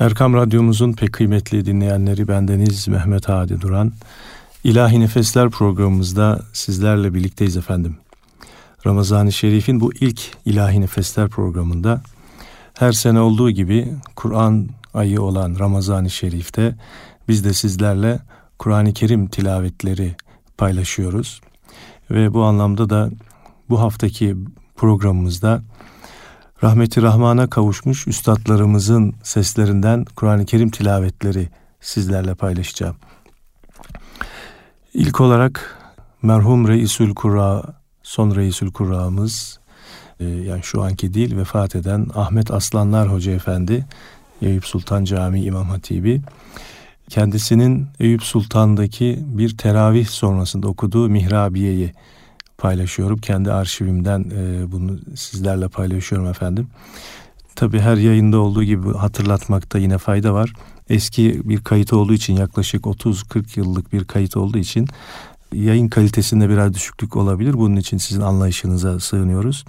Erkam Radyomuzun pek kıymetli dinleyenleri bendeniz Mehmet Hadi Duran. İlahi Nefesler programımızda sizlerle birlikteyiz efendim. Ramazan-ı Şerif'in bu ilk İlahi Nefesler programında her sene olduğu gibi Kur'an ayı olan Ramazan-ı Şerif'te biz de sizlerle Kur'an-ı Kerim tilavetleri paylaşıyoruz. Ve bu anlamda da bu haftaki programımızda rahmeti rahmana kavuşmuş üstadlarımızın seslerinden Kur'an-ı Kerim tilavetleri sizlerle paylaşacağım. İlk olarak merhum Reisül Kurra, son Reisül Kurra'mız, e, yani şu anki değil vefat eden Ahmet Aslanlar Hoca Efendi, Eyüp Sultan Camii İmam Hatibi, kendisinin Eyüp Sultan'daki bir teravih sonrasında okuduğu Mihrabiye'yi paylaşıyorum. Kendi arşivimden e, bunu sizlerle paylaşıyorum efendim. Tabi her yayında olduğu gibi hatırlatmakta yine fayda var. Eski bir kayıt olduğu için yaklaşık 30-40 yıllık bir kayıt olduğu için yayın kalitesinde biraz düşüklük olabilir. Bunun için sizin anlayışınıza sığınıyoruz.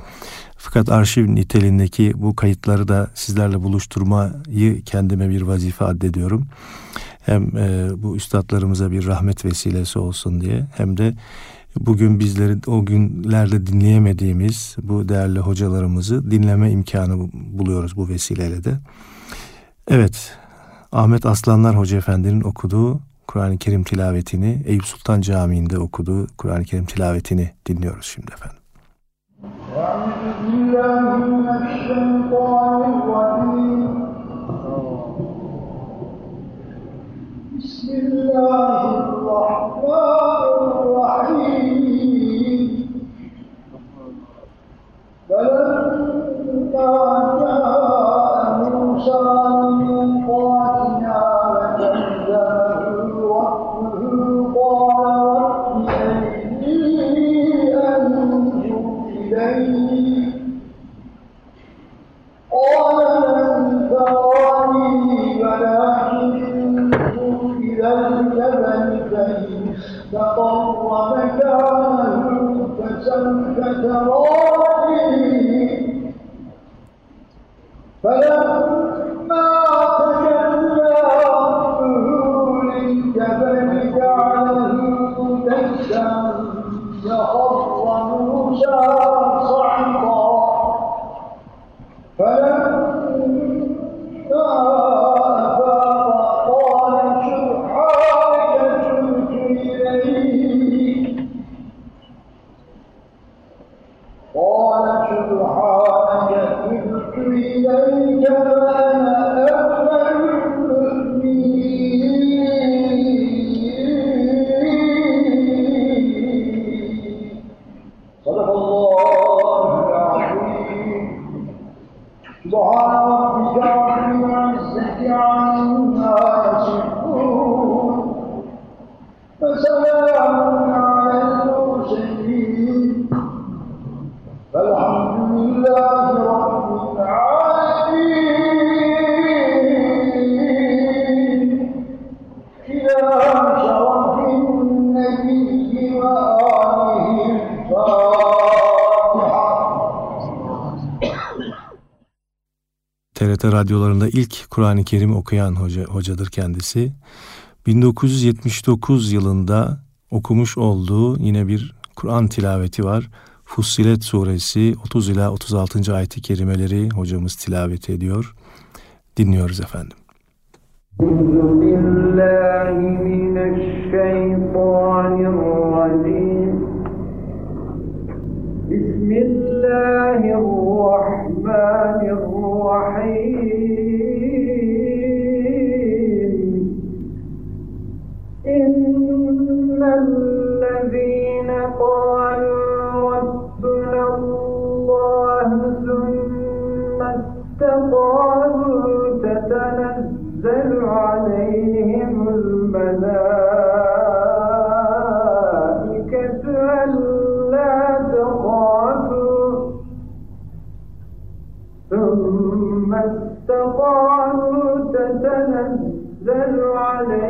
Fakat arşiv niteliğindeki bu kayıtları da sizlerle buluşturmayı kendime bir vazife addediyorum. Hem e, bu üstadlarımıza bir rahmet vesilesi olsun diye hem de bugün bizleri o günlerde dinleyemediğimiz bu değerli hocalarımızı dinleme imkanı buluyoruz bu vesileyle de. Evet, Ahmet Aslanlar Hoca Efendi'nin okuduğu Kur'an-ı Kerim tilavetini Eyüp Sultan Camii'nde okuduğu Kur'an-ı Kerim tilavetini dinliyoruz şimdi efendim. Bismillahirrahmanirrahim. فلما جاء موسى ميقاتنا استقر مكانه فسوف تراني فلما TRT radyolarında ilk Kur'an-ı Kerim okuyan hoca, hocadır kendisi. 1979 yılında okumuş olduğu yine bir Kur'an tilaveti var. Fussilet suresi 30 ila 36. ayeti kerimeleri hocamız tilavet ediyor. Dinliyoruz efendim. Bismillahirrahmanirrahim. الرحيم. إن الذين قالوا ربنا الله ثم استقاموا تتنزل عليهم تتنزل عليهم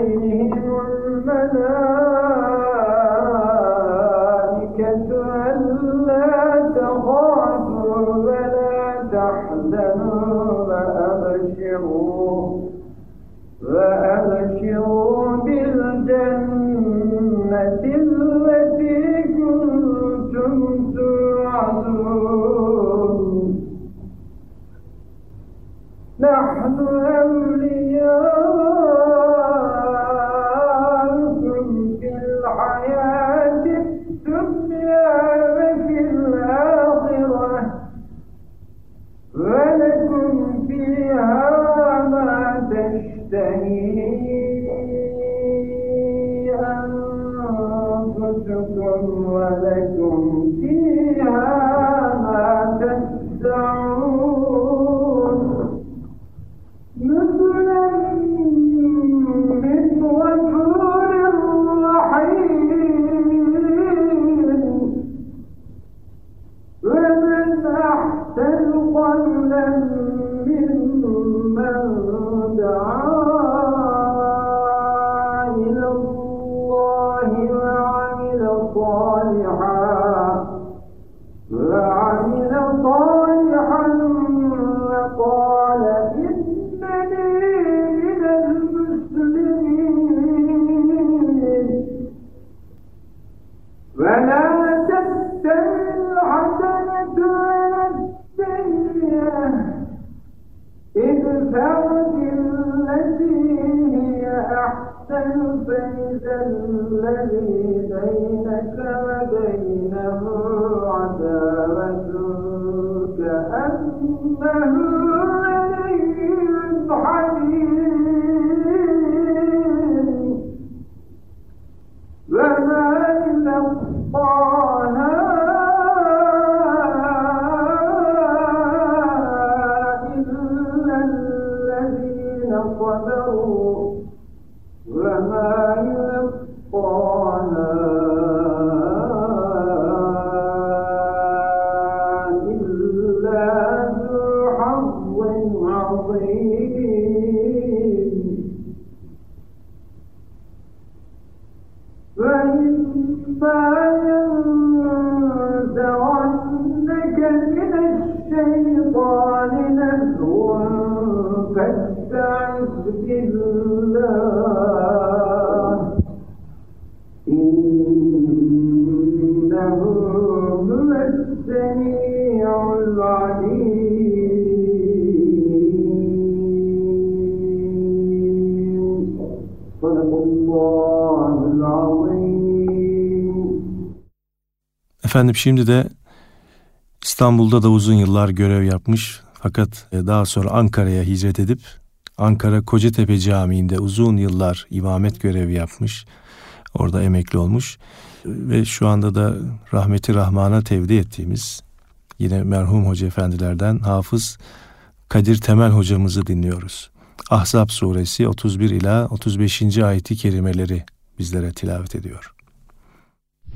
الله وعمل صالحا وإما ينزغنك من الشيطان نزغ فاستعذ بالله. إنه هو السميع Efendim şimdi de İstanbul'da da uzun yıllar görev yapmış fakat e, daha sonra Ankara'ya hicret edip Ankara Kocatepe Camii'nde uzun yıllar imamet görevi yapmış. Orada emekli olmuş ve şu anda da rahmeti rahmana tevdi ettiğimiz yine merhum hoca efendilerden Hafız Kadir Temel hocamızı dinliyoruz. Ahzab suresi 31 ila 35. ayeti kerimeleri bizlere tilavet ediyor.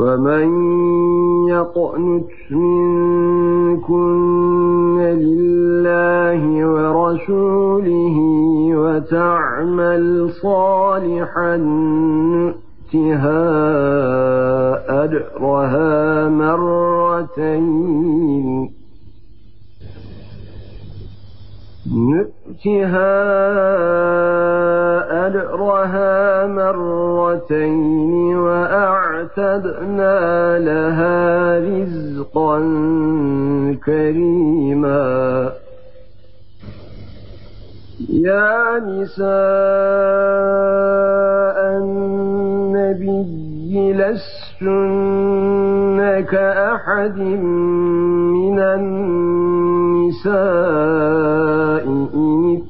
ومن يقنت منكن لله ورسوله وتعمل صالحا نؤتها أجرها مرتين نؤتها أجرها مرتين وأعتدنا لها رزقا كريما. يا نساء النبي لستن كأحد من النساء إن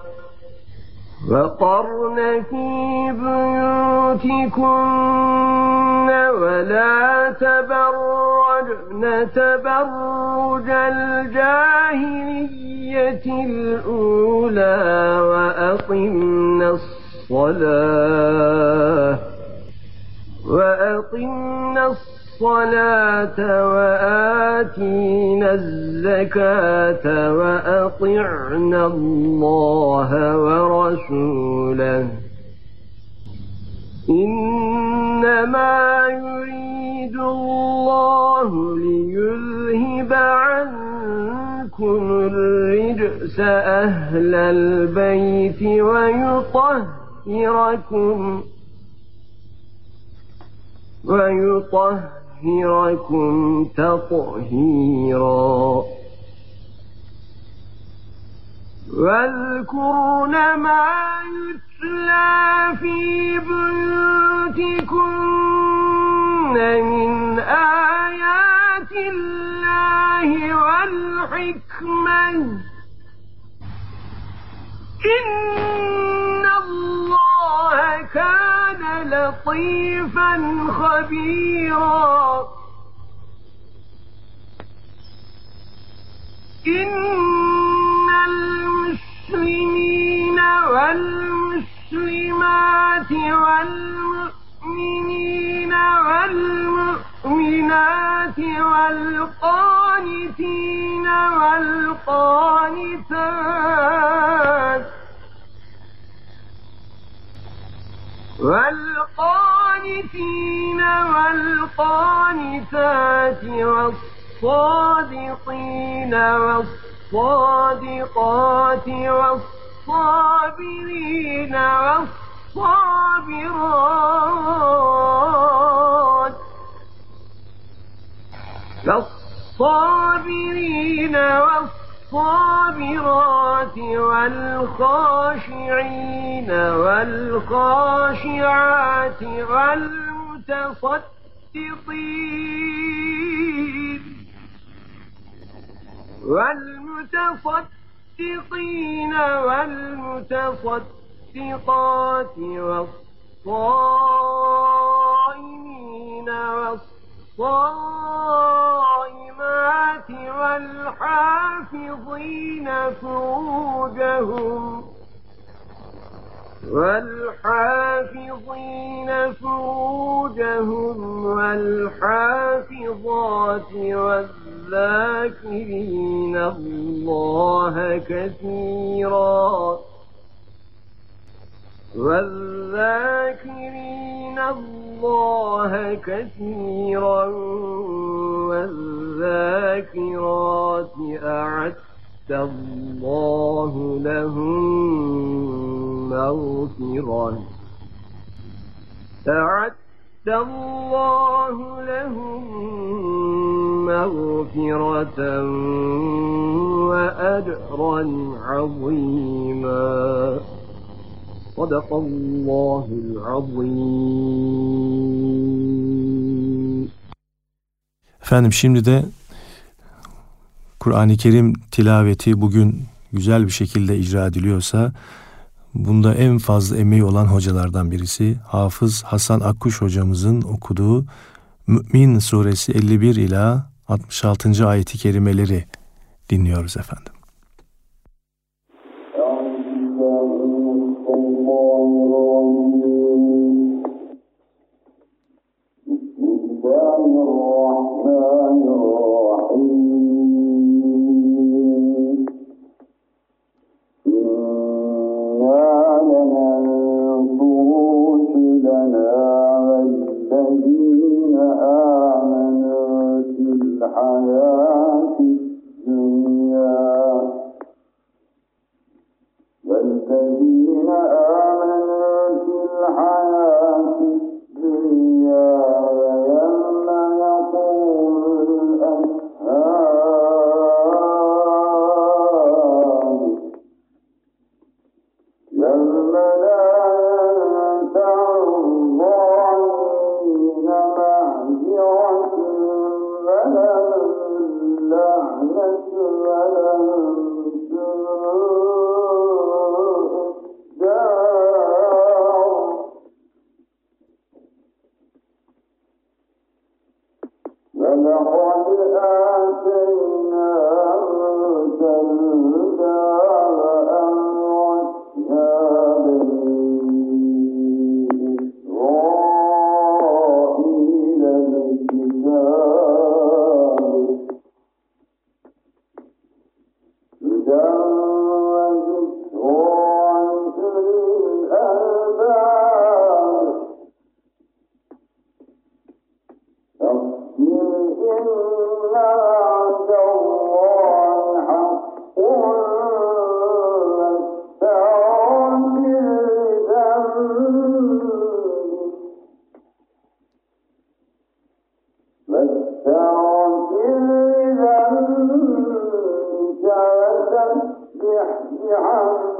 وقرن في بيوتكن ولا تبرجن تبرج الجاهلية الأولى وأقمنا الصلاة وأقمنا الصلاة وآتينا الزكاة وأطعنا الله ورسوله. إنما يريد الله ليذهب عنكم الرجس أهل البيت ويطهركم ويطهركم تطهيرا. واذكرن ما يتلى في بيوتكن من آيات الله والحكمة. إن الله كان لطيفا خبيرا. إن المسلمين والمسلمات والمؤمنين والمؤمنات والقانتين والقانتات والقانتين والقانتات والصادقين والصادقات والصابرين والصابرات والصابرين والصابرات والخاشعين والخاشعات والمتصدقين والمتصدقين والمتصدقات والصائمين والصائمات والحافظين فروجهم والحافظين فروجهم والحافظات والذاكرين الله كثيرا والذاكرين الله كثيرا والذاكرات أعد الله لهم مغفرة. أعد الله لهم مغفرة وأجرا عظيما. صدق الله العظيم Efendim şimdi de Kur'an-ı Kerim tilaveti bugün güzel bir şekilde icra ediliyorsa bunda en fazla emeği olan hocalardan birisi Hafız Hasan Akkuş hocamızın okuduğu Mü'min suresi 51 ila 66. ayeti kerimeleri dinliyoruz efendim. your house.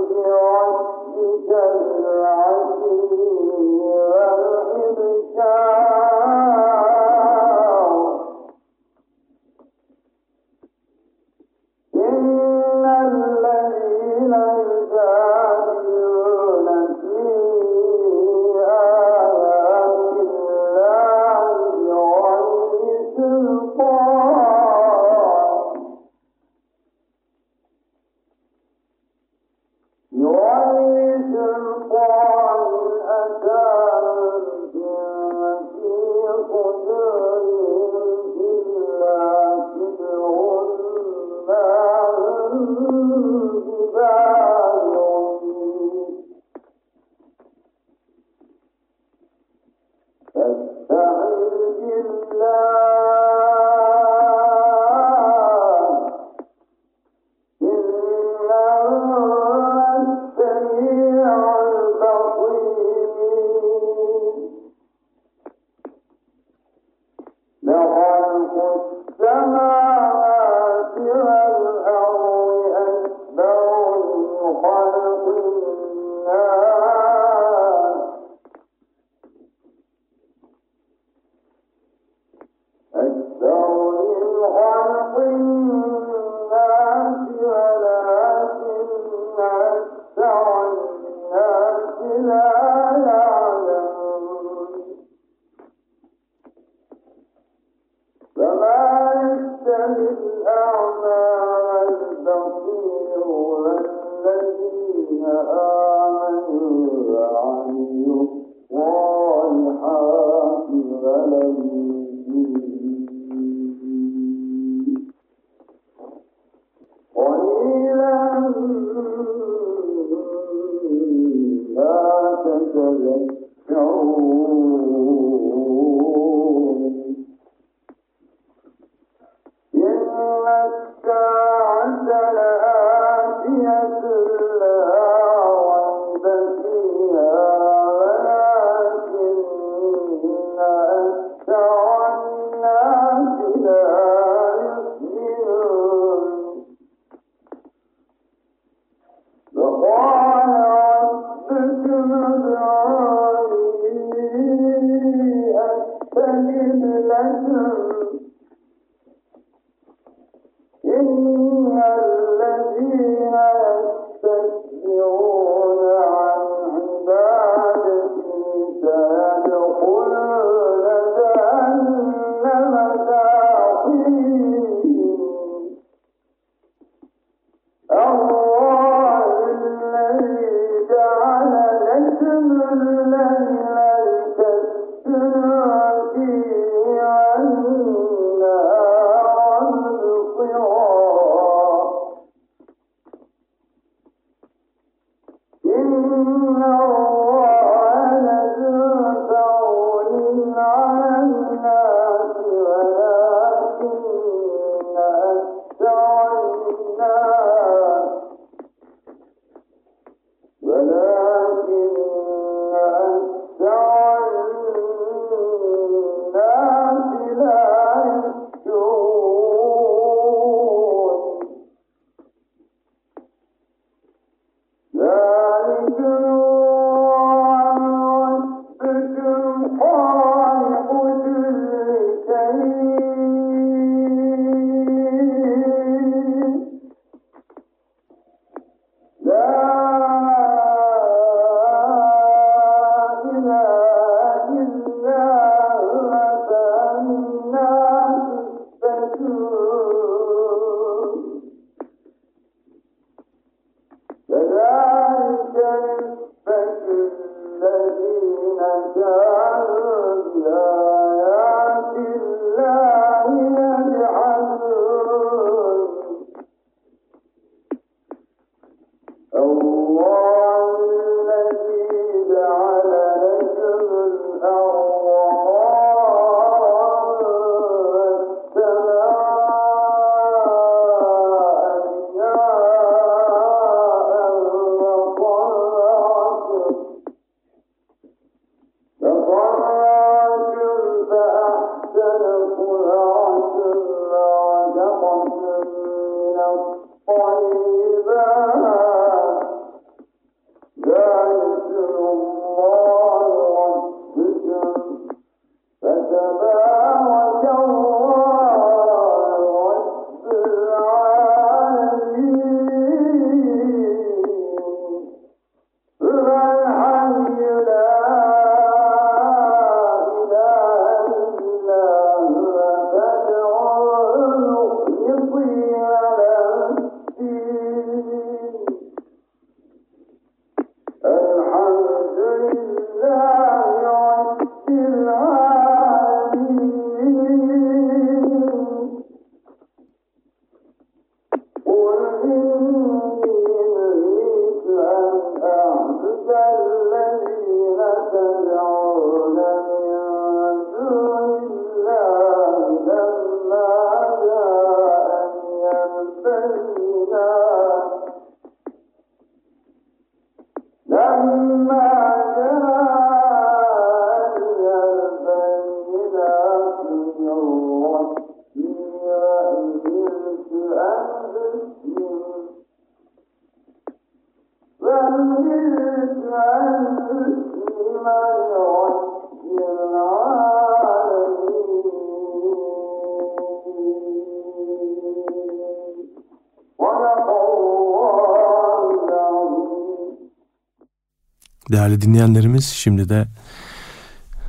Dinleyenlerimiz şimdi de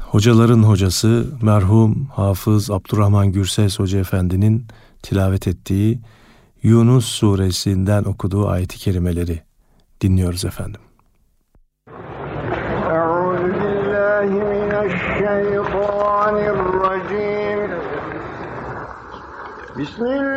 hocaların hocası merhum Hafız Abdurrahman Gürses Hoca Efendi'nin tilavet ettiği Yunus suresinden okuduğu ayeti kerimeleri dinliyoruz efendim. Bismillahirrahmanirrahim.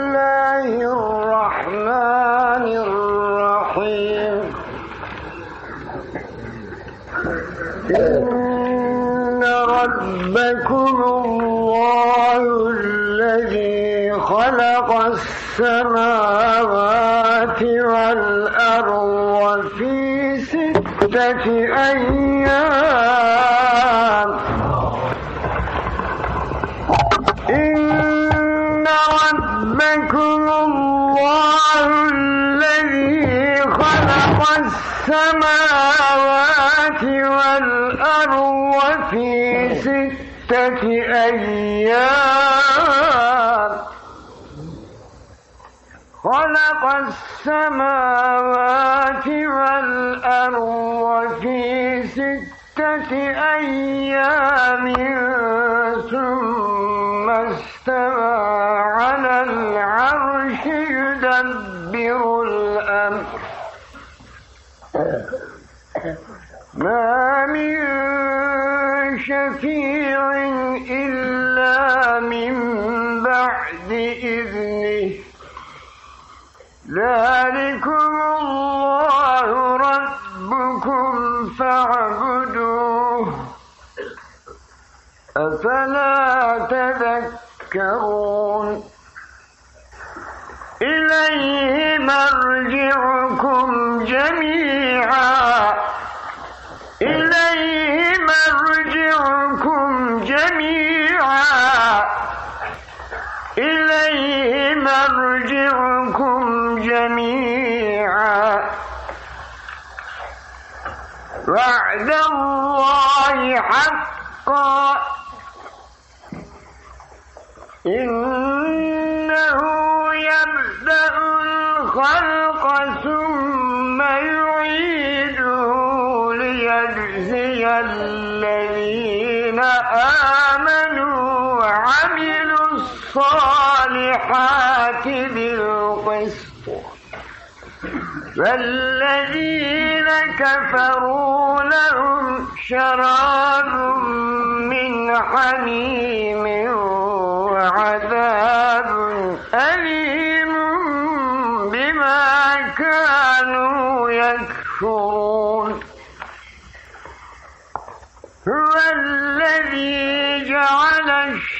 ربكم الله الذي خلق السماوات والأرض في ستة أيام. إن ربكم الله الذي خلق السماوات والأرض في ستة أيام. خلق السماوات والأرض في ستة أيام ثم استوى على العرش يدبر الأمر. ما من شفيع إلا من بعد إذنه. ذلكم الله ربكم فاعبدوه. أفلا تذكرون؟ إليه مرجعكم جميعا. مرجعكم جميعا. وعد الله حقا. إنه يبدأ الخلق ثم يعيده ليجزي الذين آمنوا وعملوا الصالحات بالقسط. والذين كفروا لهم شراب من حميم وعذاب أليم بما كانوا يكفرون. هو الذي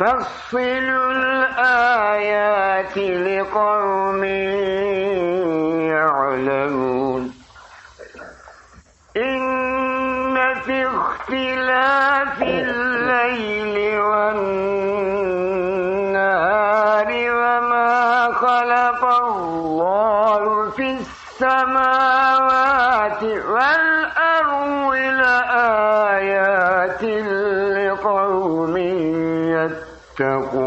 يفصل الآيات لقوم يعلمون إن في اختلاف الليل والنهار وما خلق الله في السماوات يتقون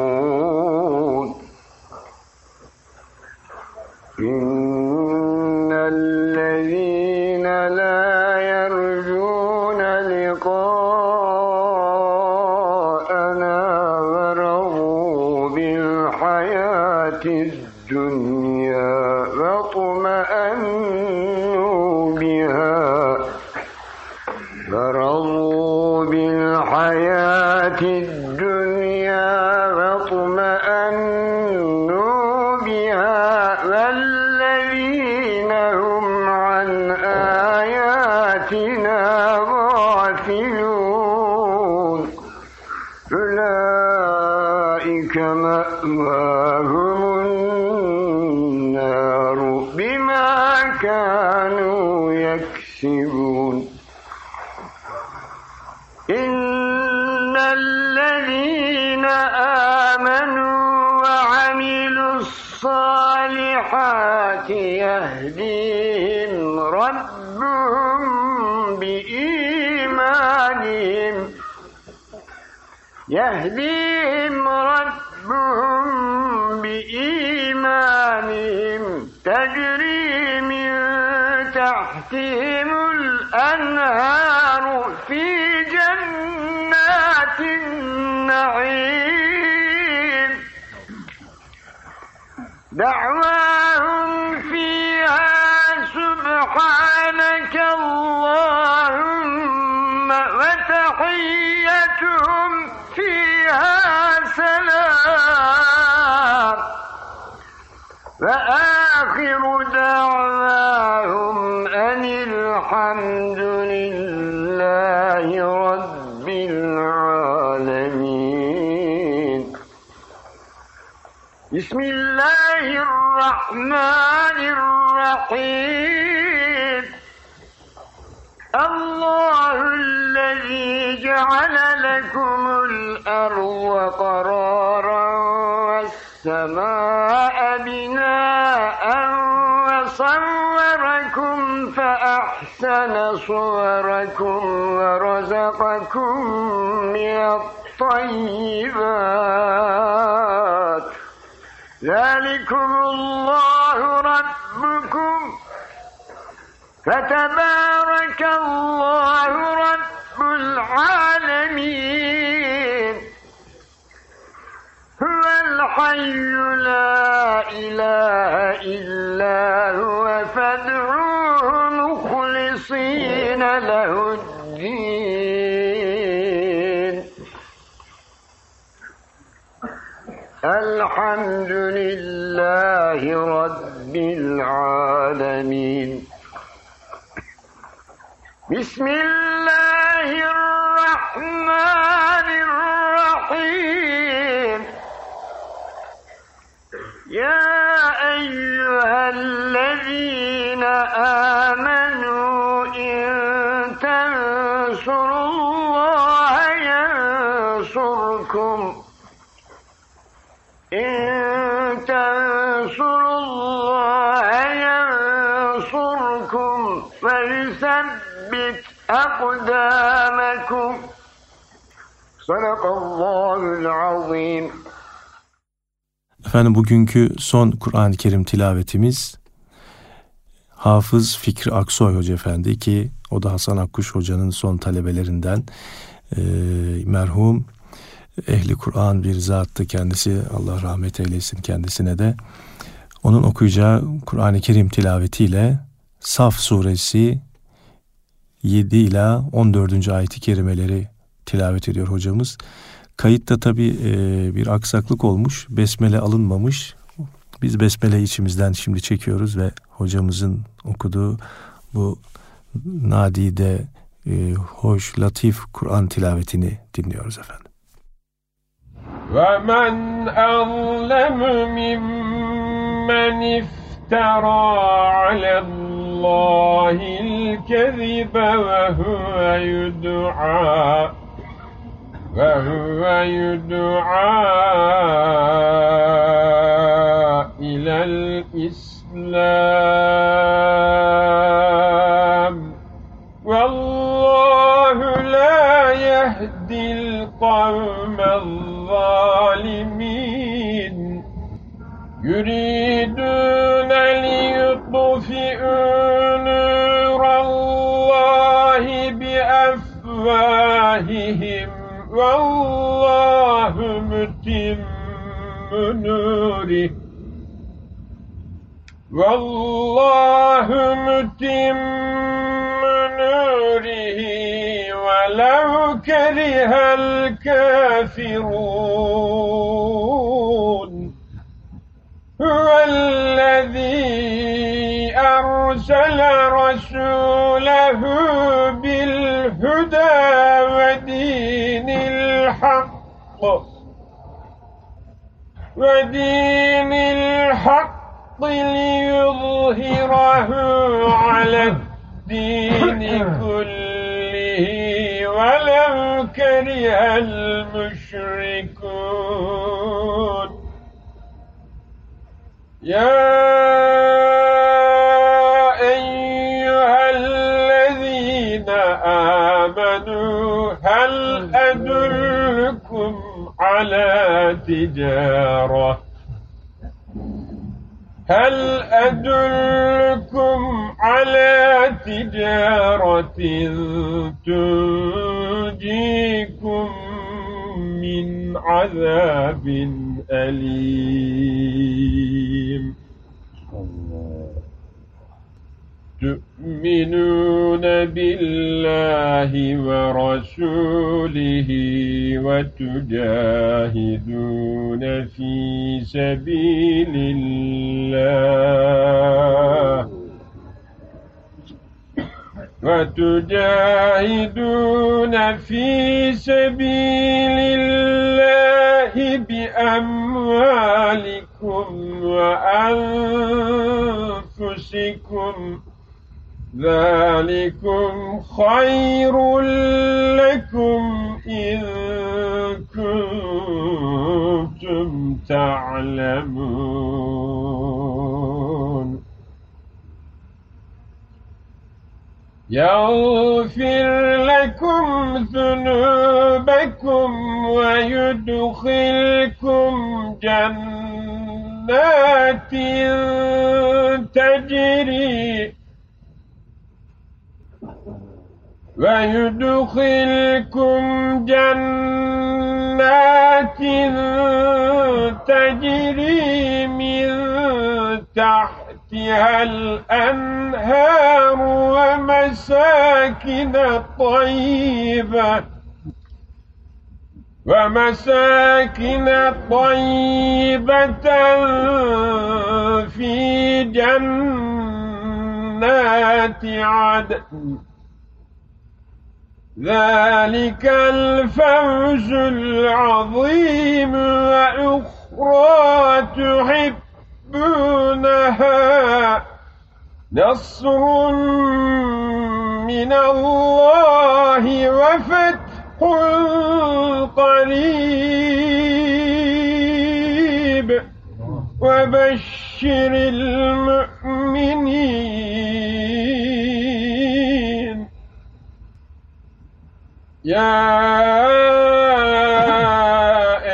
يهديهم ربهم بإيمانهم تجري من تحتهم الأنهار في جنات النعيم. دعواهم وآخر دعواهم أن الحمد لله رب العالمين. بسم الله الرحمن الرحيم. صوركم ورزقكم من الطيبات. ذلكم الله ربكم. فتبارك الله رب العالمين. هو الحي لا إله له الدين. الحمد لله رب العالمين. بسم الله الرحمن الرحيم. يا أيها الذين آمنوا أقدامكم صدق الله العظيم Efendim bugünkü son Kur'an-ı Kerim tilavetimiz Hafız Fikri Aksoy Hoca Efendi ki o da Hasan Akkuş Hoca'nın son talebelerinden e, merhum ehli Kur'an bir zattı kendisi Allah rahmet eylesin kendisine de onun okuyacağı Kur'an-ı Kerim tilavetiyle Saf suresi 7 ila 14. ayeti kerimeleri tilavet ediyor hocamız. Kayıtta tabi e, bir aksaklık olmuş. Besmele alınmamış. Biz besmele içimizden şimdi çekiyoruz ve hocamızın okuduğu bu nadide, e, hoş, latif Kur'an tilavetini dinliyoruz efendim. ومن أظلم ممن افترى على الله الكذب وهو يدعى وهو يدعى إلى الإسلام. والله لا يهدي القوم الظالمين. يريدون بأفواههم والله متم نوره. والله متم نوره ولو كره الكافرون. هو الذي أرسل رسوله الحق ودين الحق ليظهره على الدين كله ولو كره المشركون. يا على تجارة. هل أدلكم على تجارة تنجيكم من عذاب أليم؟ تؤمنون بالله ورسوله وتجاهدون في سبيل الله وتجاهدون في سبيل الله بأموالكم وأنفسكم ذلكم خير لكم إن كنتم تعلمون يغفر لكم ذنوبكم ويدخلكم جنات تجري ويدخلكم جنات تجري من تحتها الأنهار ومساكن طيبة ومساكن طيبة في جنات عدن. ذلك الفوز العظيم وأخرى تحبونها. نصر من الله وفتح قريب. وبشر المؤمنين يا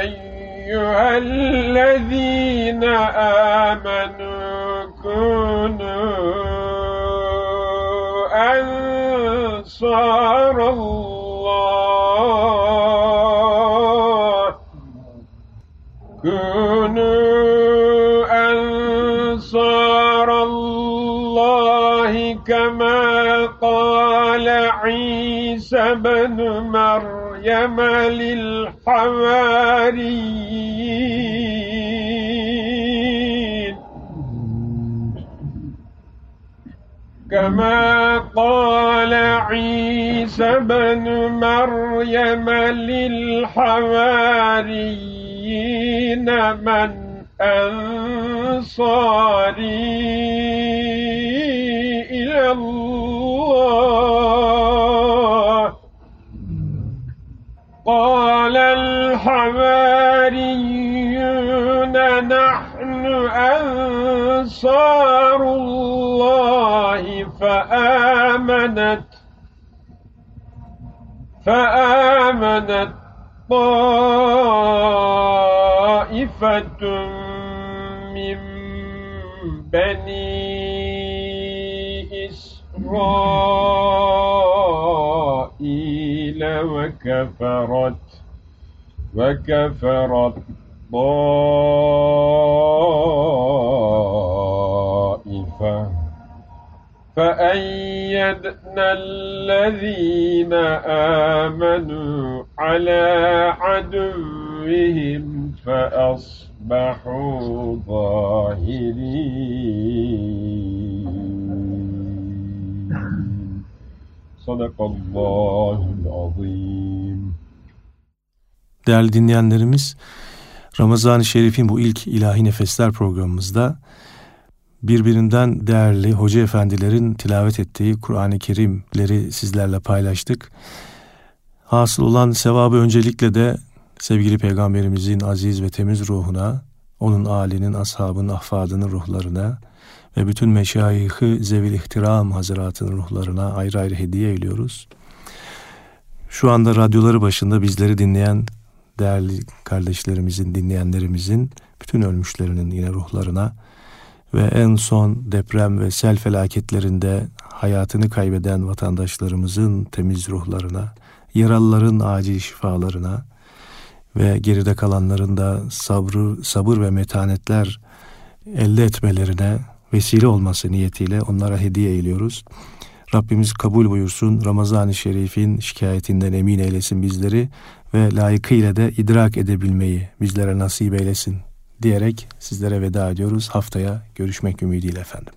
أيها الذين آمنوا كونوا أنصار الله عيسى بن مريم للحواريين. كما قال عيسى بن مريم للحواريين من أنصاري إلى الله. قال الحواريون نحن أنصار الله فآمنت فآمنت طائفة من بني إسرائيل وكفرت وكفرت فأيدنا الذين آمنوا على عدوهم فأصبحوا ظاهرين. Sadakallahul Değerli dinleyenlerimiz, Ramazan-ı Şerif'in bu ilk ilahi Nefesler programımızda birbirinden değerli hoca efendilerin tilavet ettiği Kur'an-ı Kerimleri sizlerle paylaştık. Hasıl olan sevabı öncelikle de sevgili peygamberimizin aziz ve temiz ruhuna, onun âlinin, ashabının, ahfadının ruhlarına, ve bütün meşayihı zevil ihtiram hazıratının ruhlarına ayrı ayrı hediye ediyoruz. Şu anda radyoları başında bizleri dinleyen değerli kardeşlerimizin, dinleyenlerimizin, bütün ölmüşlerinin yine ruhlarına ve en son deprem ve sel felaketlerinde hayatını kaybeden vatandaşlarımızın temiz ruhlarına, yaralıların acil şifalarına ve geride kalanların da sabrı, sabır ve metanetler elde etmelerine vesile olması niyetiyle onlara hediye eyliyoruz. Rabbimiz kabul buyursun. Ramazan-ı Şerif'in şikayetinden emin eylesin bizleri ve layıkıyla da idrak edebilmeyi bizlere nasip eylesin diyerek sizlere veda ediyoruz. Haftaya görüşmek ümidiyle efendim.